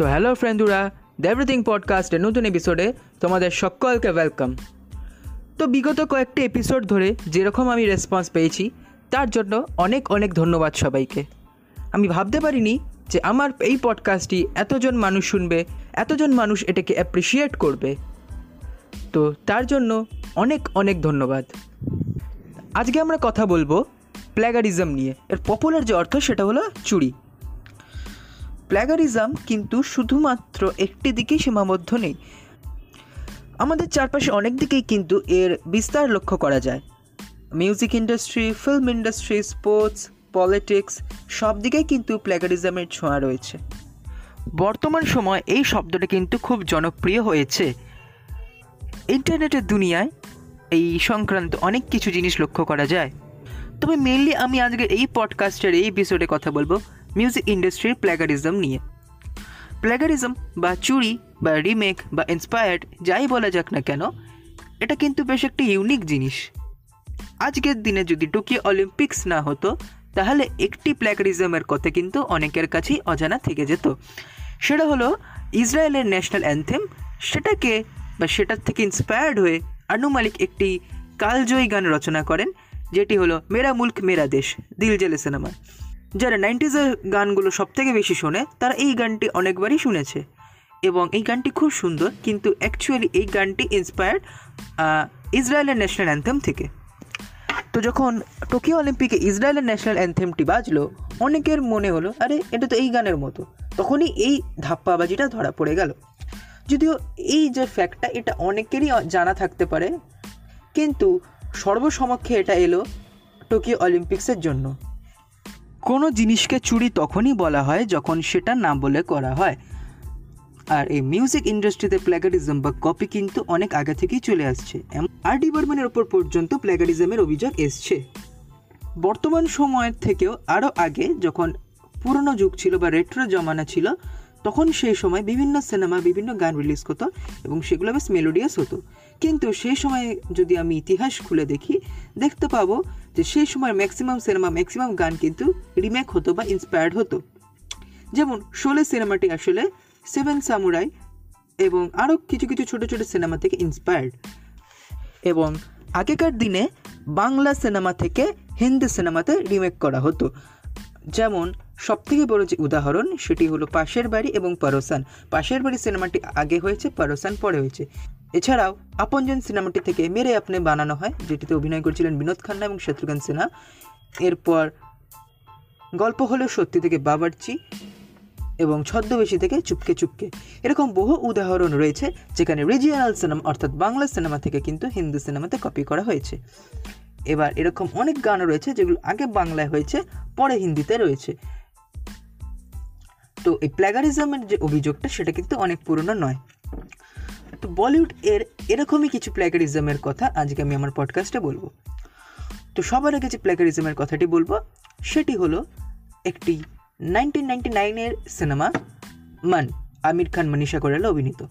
তো hello ফ্রেন্ডুরা everything পডকাস্টের নতুন এপিসোডে তোমাদের সকলকে ওয়েলকাম তো বিগত কয়েকটি এপিসোড ধরে যেরকম আমি রেসপন্স পেয়েছি, তার জন্য অনেক অনেক ধন্যবাদ সবাইকে। আমি ভাবতে পারিনি যে আমার এই পডকাস্টটি এতজন মানুষ শুনবে, এতজন মানুষ এটাকে অ্যাপ্রিসিয়েট করবে। তো তার জন্য অনেক অনেক ধন্যবাদ। আজকে আমরা কথা বলব প্ল্যাগারিজম নিয়ে। এর পপুলার যে অর্থ সেটা হলো চুরি। প্ল্যাগারিজম কিন্তু শুধুমাত্র একটি দিকেই সীমাবদ্ধ নেই। আমাদের চারপাশে অনেক দিকেই কিন্তু এর বিস্তার লক্ষ্য করা যায়। Music industry, film industry, sports, politics, সব দিকেই কিন্তু প্ল্যাগারিজমের ছোঁয়া রয়েছে। বর্তমান সময় এই শব্দটা কিন্তু খুব জনপ্রিয় হয়েছে। ইন্টারনেটের দুনিয়ায় এই সংক্রান্ত অনেক কিছু জিনিস লক্ষ্য করা যায়। তবে মেনলি আমি আজকের এই পডকাস্টের এই এপিসোডে কথা বলব। মিউজিক ইন্ডাস্ট্রির প্ল্যাগারিজম নিয়ে। প্ল্যাগারিজম বা চুরি বা রিমেক বা ইন্সপায়ার্ড যাই বলা যাক না কেন, এটা কিন্তু বেশ একটি ইউনিক জিনিস। আজকের দিনে যদি টোকিও অলিম্পিক্স না হতো, তাহলে একটি প্ল্যাগারিজমের কথা কিন্তু অনেকের কাছেই অজানা থেকে যেত। সেটা হলো ইসরায়েলের ন্যাশনাল অ্যান্থেম সেটাকে বা সেটার থেকে ইন্সপায়ার্ড হয়ে আনু মালিক একটি কালজয়ী গান রচনা করেন, যেটি হলো মেরা মুল্ক, মেরা দেশ দিল জেলে সিনেমা যারা নাইনটিজের গানগুলো সব থেকে বেশি শোনে, তারা এই গানটি অনেকবারই শুনেছে। এবং এই গানটি খুব সুন্দর, কিন্তু অ্যাকচুয়ালি এই গানটি ইন্সপায়ার্ড ইসরায়েলের ন্যাশনাল অ্যান্থেম থেকে। তো যখন টোকিও অলিম্পিকে ইসরায়েলের ন্যাশনাল অ্যান্থেমটি বাজলো, অনেকের মনে হলো, আরে, এটা তো এই গানের মতো। তখনই এই ধাপ্পাবাজিটা ধরা পড়ে গেল। যদিও এই যে ফ্যাক্টটা এটা অনেকেরই জানা থাকতে পারে, কিন্তু সর্বসমক্ষে এটা এলো টোকিও অলিম্পিক্সের জন্য। কোনো জিনিসকে চুরি তখনই বলা হয় যখন সেটা না বলে করা হয়। আর এই মিউজিক ইন্ডাস্ট্রিতে প্ল্যাগারিজম বা কপি কিন্তু অনেক আগে থেকেই চলে আসছে। আর ডি বর্মানের ওপর পর্যন্ত প্ল্যাগারিজমের অভিযোগ এসছে। বর্তমান সময়ের থেকেও আরও আগে যখন পুরনো যুগ ছিল বা রেট্রো জমানা ছিল, তখন সেই সময় বিভিন্ন সিনেমা বিভিন্ন গান রিলিজ করতো এবং সেগুলো বেশ মেলোডিয়াস হতো। কিন্তু সেই সময় যদি আমি ইতিহাস খুলে দেখি, দেখতে পাবো যে সেই সময় ম্যাক্সিমাম সিনেমা ম্যাক্সিমাম গান কিন্তু রিমেক হতো বা ইন্সপায়ার্ড হতো। যেমন শোলে সিনেমাটি আসলে সেভেন সামুরাই এবং আরও কিছু কিছু ছোটো ছোটো সিনেমা থেকে ইন্সপায়ার্ড এবং আগেকার দিনে বাংলা সিনেমা থেকে হিন্দি সিনেমাতে রিমেক করা হতো। যেমন সবথেকে বড় যে উদাহরণ, সেটি হলো পাশের বাড়ি এবং পরোসান। পাশের বাড়ি সিনেমাটি আগে হয়েছে, পরোসান পরে হয়েছে। এছাড়াও আপনজন সিনেমাটি থেকে মেরে আপনি বানানো হয়, যেটিতে অভিনয় করেছিলেন বিনোদ খান্না এবং শত্রুঘ্ন সিনহা। এরপর গল্প হলো সত্যি থেকে বাবারচি এবং ছদ্মবেশী থেকে চুপকে চুপকে। এরকম বহু উদাহরণ রয়েছে, যেখানে রিজিয়নাল সিনেমা অর্থাৎ বাংলা সিনেমা থেকে কিন্তু হিন্দি সিনেমাতে কপি করা হয়েছে। এবার এরকম অনেক গান রয়েছে, যেগুলো আগে বাংলায় হয়েছে, পরে হিন্দিতে রয়েছে। তো এই প্ল্যাগারিজমের যে অভিযোগটা, সেটা কিন্তু অনেক পুরনো নয়। তো বলিউড এর এরকমই কিছু প্ল্যাকারিজমের কথা আজকে আমি আমার পডকাস্টে বলব। তো সবার আগে যে প্ল্যাগারিজমের কথাটি বলব, সেটি হলো একটি নাইনটিন নাইনটি নাইনের সিনেমা মান, আমির খান মনীষা কোরাল অভিনীত।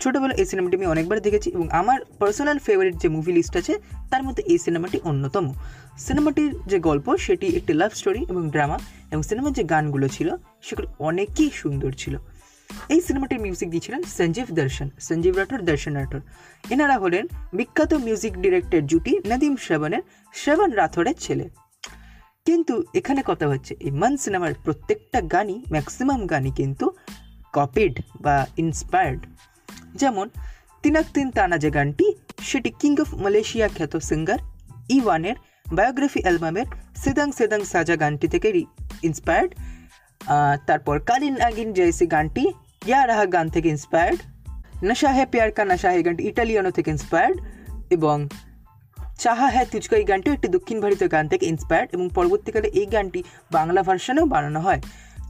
ছোটোবেলা এই সিনেমাটি আমি অনেকবার দেখেছি এবং আমার পার্সোনাল ফেভারিট যে মুভি লিস্ট আছে, তার মধ্যে এই সিনেমাটি অন্যতম। সিনেমাটির যে গল্প, সেটি একটি লাভ স্টোরি এবং ড্রামা এবং সিনেমার যে গানগুলো ছিল, সেগুলো অনেকই সুন্দর ছিল। এই সিনেমাটির মিউজিক দিয়েছিলেন সঞ্জীব দর্শন, সঞ্জীব রাঠোর, দর্শন রাঠোর। এনারা হলেন বিখ্যাত মিউজিক ডিরেক্টর জুটি নদীম শ্রবণের শ্রবণ রাথোরের ছেলে। কিন্তু এখানে কথা হচ্ছে, এই মান সিনেমার প্রত্যেকটা গানই ম্যাক্সিমাম গানই কিন্তু কপিড বা ইন্সপায়ার্ড যেমন, তিনাক তিন তানা যে গানটি, সেটি কিং অফ মালয়েশিয়া খ্যাত সিঙ্গার ইওয়ানের বায়োগ্রাফি অ্যালবামের সেদাং সেদাং সাজা গানটি থেকে ইন্সপায়ার্ড তারপর কালিন আগিন জয়সি গানটি ইয়া রাহা গান থেকে ইন্সপায়ার্ড নশা হে প্যার কা নশা হে গানটি ইটালিয়ানো থেকে ইন্সপায়ার্ড এবং চাহা হ্যাঁ তুজকো এই গানটিও একটি দক্ষিণ ভারতীয় গান থেকে ইন্সপায়ার্ড এবং পরবর্তীকালে এই গানটি বাংলা ভার্সনেও বানানো হয়।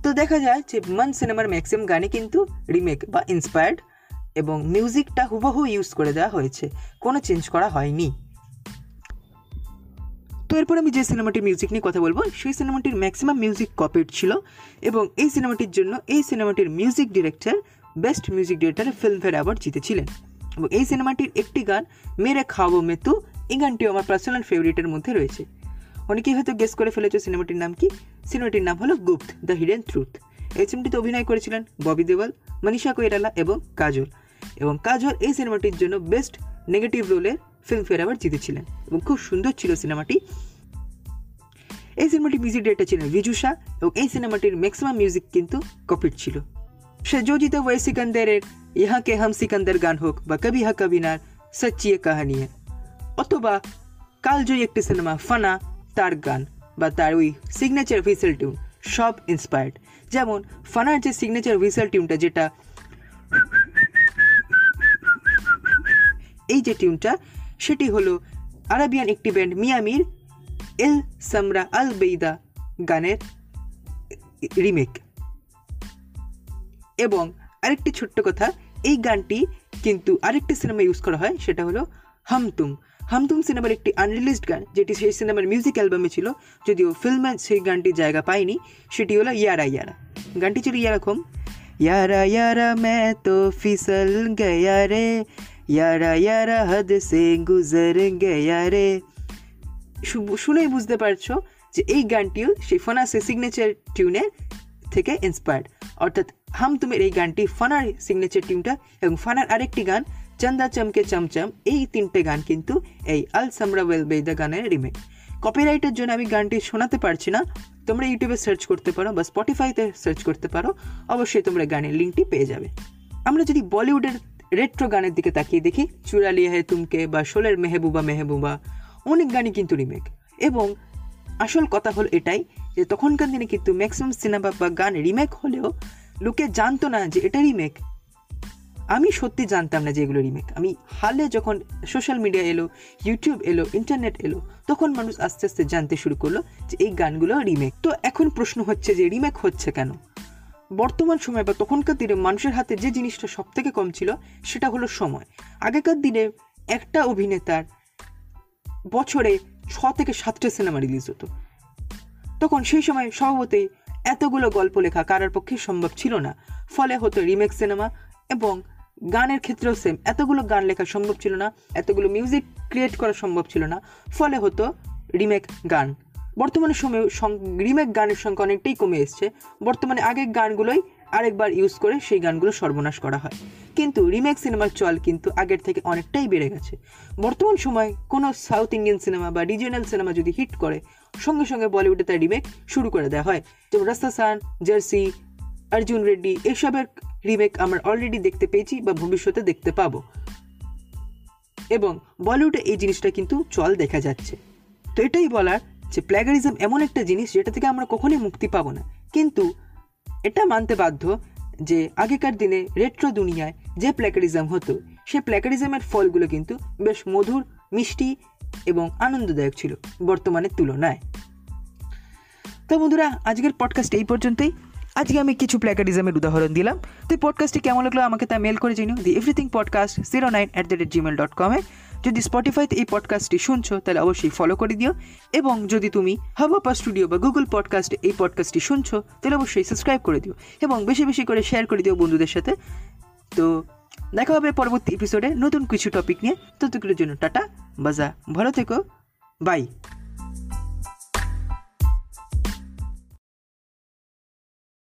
তো দেখা যায় যে মন সিনেমার ম্যাক্সিমাম গানই কিন্তু রিমেক বা ইন্সপায়ার্ড এবং মিউজিকটা হুবহু ইউজ করে দেওয়া হয়েছে। কোনো চেঞ্জ করা হয়নি। তো এরপর আমি যে সিনেমাটির মিউজিক নিয়ে কথা বলব, সেই সিনেমাটির ম্যাক্সিমাম মিউজিক কপিড ছিল এবং এই সিনেমাটির জন্য এই সিনেমাটির মিউজিক ডিরেক্টর বেস্ট মিউজিক ডিরেক্টরের ফিল্মফেয়ার অ্যাওয়ার্ড জিতেছিলেন। এবং এই সিনেমাটির একটি গান, মেরে খাওয়াবো মেতু, এই গানটিও আমার পার্সোনাল ফেভারিটের মধ্যে রয়েছে। অনেকেই হয়তো গেস করে ফেলেছে সিনেমাটির নাম কি? সিনেমাটির নাম হলো গুপ্ত, দ্য হিডেন ট্রুথ। এই সিনেমাটিতে অভিনয় করেছিলেন ববি দেওয়াল, মনীষা কৈরালা এবং কাজল। এবং কাজল এই সিনেমাটির জন্য বেস্ট নেগেটিভ রোলের ফিল্মফেয়ার অ্যাওয়ার্ড জিতেছিলেন এবং খুব সুন্দর ছিল সিনেমাটি এই সিনেমাটির মিউজিক ডিরেক্টর ছিলেন বিজুষা এবং এই সিনেমাটির ম্যাক্সিমাম মিউজিক কিন্তু কপিট ছিল। সে যোজিত ওয়ে সিকান্দারের ইহা কে হাম সিকান্দার গান হোক বা কবি হা কবিনার সচ্চিয়ে কাহানি অথবা কালজয়ী একটি সিনেমা ফানা তার গান বা তার ওই সিগনেচার হুইসেল টিউন সব ইন্সপায়ার্ড যেমন ফানার যে সিগনেচার হুইসেল টিউনটা যেটা এই যে টিউনটা সেটি হলো আরাবিয়ান একটি ব্যান্ড মিয়ামির এল সামরা আল বেইদা গানের রিমেক। এবং আরেকটি ছোট্ট কথা, এই গানটি কিন্তু আরেকটি সিনেমা ইউজ করা হয়, সেটা হলো হামতুম। হামতুম সিনেমার একটি আনরিলিজড গান, যেটি সেই সিনেমার মিউজিক অ্যালবামে ছিল, যদিও ফিল্মে সেই গানটি জায়গা পায়নি, সেটি হলো ইয়ারা ইয়ারা। গানটি ছিল ইয়ারকম ইয়ারা ইয়ারা মে তো ফিসল গে রে ইয়ারা ইয়ারা হদ সে গুজরেঙ্গে ইয়ারে শুনেই বুঝতে পারছ যে এই গানটিও সেই সে সিগনেচার টিউনের থেকে ইন্সপায়ার্ড অর্থাৎ হাম তুমি এই গানটি ফানার সিগনেচার টিউনটা এবং ফানার আরেকটি গান চন্দা চমকে চমচম এই তিনটে গান কিন্তু এই আল সামরা ওয়েল বেদা গানের রিমেক কপিরাইটের জন্য আমি গানটি শোনাতে পারছি না। তোমরা ইউটিউবে সার্চ করতে পারো বা স্পটিফাইতে সার্চ করতে পারো। অবশ্যই তোমরা গানের লিঙ্কটি পেয়ে যাবে। আমরা যদি বলিউডের রেট্রো গানের দিকে তাকিয়ে দেখি চুরা লিয়া হে তুমকে বা শোলের মেহবুবা মেহবুবা, অনেক গানই কিন্তু রিমেক এবং আসল কথা হলো এটাই যে তখনকার দিনে কিন্তু ম্যাক্সিমাম সিনেমা বা গান রিমেক হলেও লোকে জানতো না যে এটা রিমেক আমি সত্যি জানতাম না যে এগুলো রিমেক আমি হালে যখন সোশ্যাল মিডিয়া এলো ইউটিউব এলো ইন্টারনেট এলো, তখন মানুষ আস্তে আস্তে জানতে শুরু করল যে এই গানগুলো রিমেক তো এখন প্রশ্ন হচ্ছে যে রিমেক হচ্ছে কেন? বর্তমান সময় বা তখনকার দিনে মানুষের হাতে যে জিনিসটা সব থেকে কম ছিল, সেটা হলো সময়। আগেকার দিনে একটা অভিনেতার বছরে ছ থেকে সাতটা সিনেমা রিলিজ হতো। তখন সেই সময় স্বভাবতই এতগুলো গল্প লেখা কারার পক্ষে সম্ভব ছিল না। ফলে হতো রিমেক সিনেমা এবং গানের ক্ষেত্রেও সেম এতগুলো গান লেখা সম্ভব ছিল না, এতগুলো মিউজিক ক্রিয়েট করা সম্ভব ছিল না। ফলে হতো রিমেক গান। বর্তমানে সময়ে রিমেক গানের সংখ্যা অনেকটাই কমে এসছে। বর্তমানে আগের গানগুলোই আরেকবার ইউজ করে সেই গানগুলো সর্বনাশ করা হয়। কিন্তু রিমেক সিনেমার চল কিন্তু আগের থেকে অনেকটাই বেড়ে গেছে। বর্তমান সময় কোনো সাউথ ইন্ডিয়ান সিনেমা বা রিজিওনাল সিনেমা যদি হিট করে, সঙ্গে সঙ্গে বলিউডে তার রিমেক শুরু করে দেওয়া হয়। যেমন রাস্তাসান জার্সি অর্জুন রেড্ডি এসবের রিমেক আমরা অলরেডি দেখতে পেয়েছি বা ভবিষ্যতে দেখতে পাবো। এবং বলিউডে এই জিনিসটা কিন্তু চল দেখা যাচ্ছে। তো এটাই বলার যে প্ল্যাগারিজম এমন একটা জিনিস যেটা থেকে আমরা কখনোই মুক্তি পাবো না। কিন্তু এটা মানতে বাধ্য যে আগেকার দিনে রেট্রো দুনিয়ায় যে প্ল্যাকারিজম হতো, সে প্ল্যাকারিজমের ফলগুলো কিন্তু বেশ মধুর, মিষ্টি এবং আনন্দদায়ক ছিল বর্তমানের তুলনায়। তো বন্ধুরা, আজকের পডকাস্ট এই পর্যন্তই। আজকে আমি কিছু প্ল্যাকারিজমের উদাহরণ দিলাম। তো এই পডকাস্টটি কেমন লাগল আমাকে তা মেল করে জানিও। The everything podcast zero nine at the rate Gmail dot কমে যদি স্পটিফাইতে এই পডকাস্টটি শুনছো, তাহলে অবশ্যই ফলো করে দিও। এবং যদি তুমি হাবাপা স্টুডিও বা গুগল পডকাস্ট এই পডকাস্টটি শুনছো, তাহলে অবশ্যই সাবস্ক্রাইব করে দিও এবং বেশি বেশি করে শেয়ার করে দিও বন্ধুদের সাথে। তো, দেখা হবে পরবর্তী এপিসোডে নতুন কিছু টপিক নিয়ে। ততক্ষণের জন্য টাটা, বাজা, ভালো থেকো বাই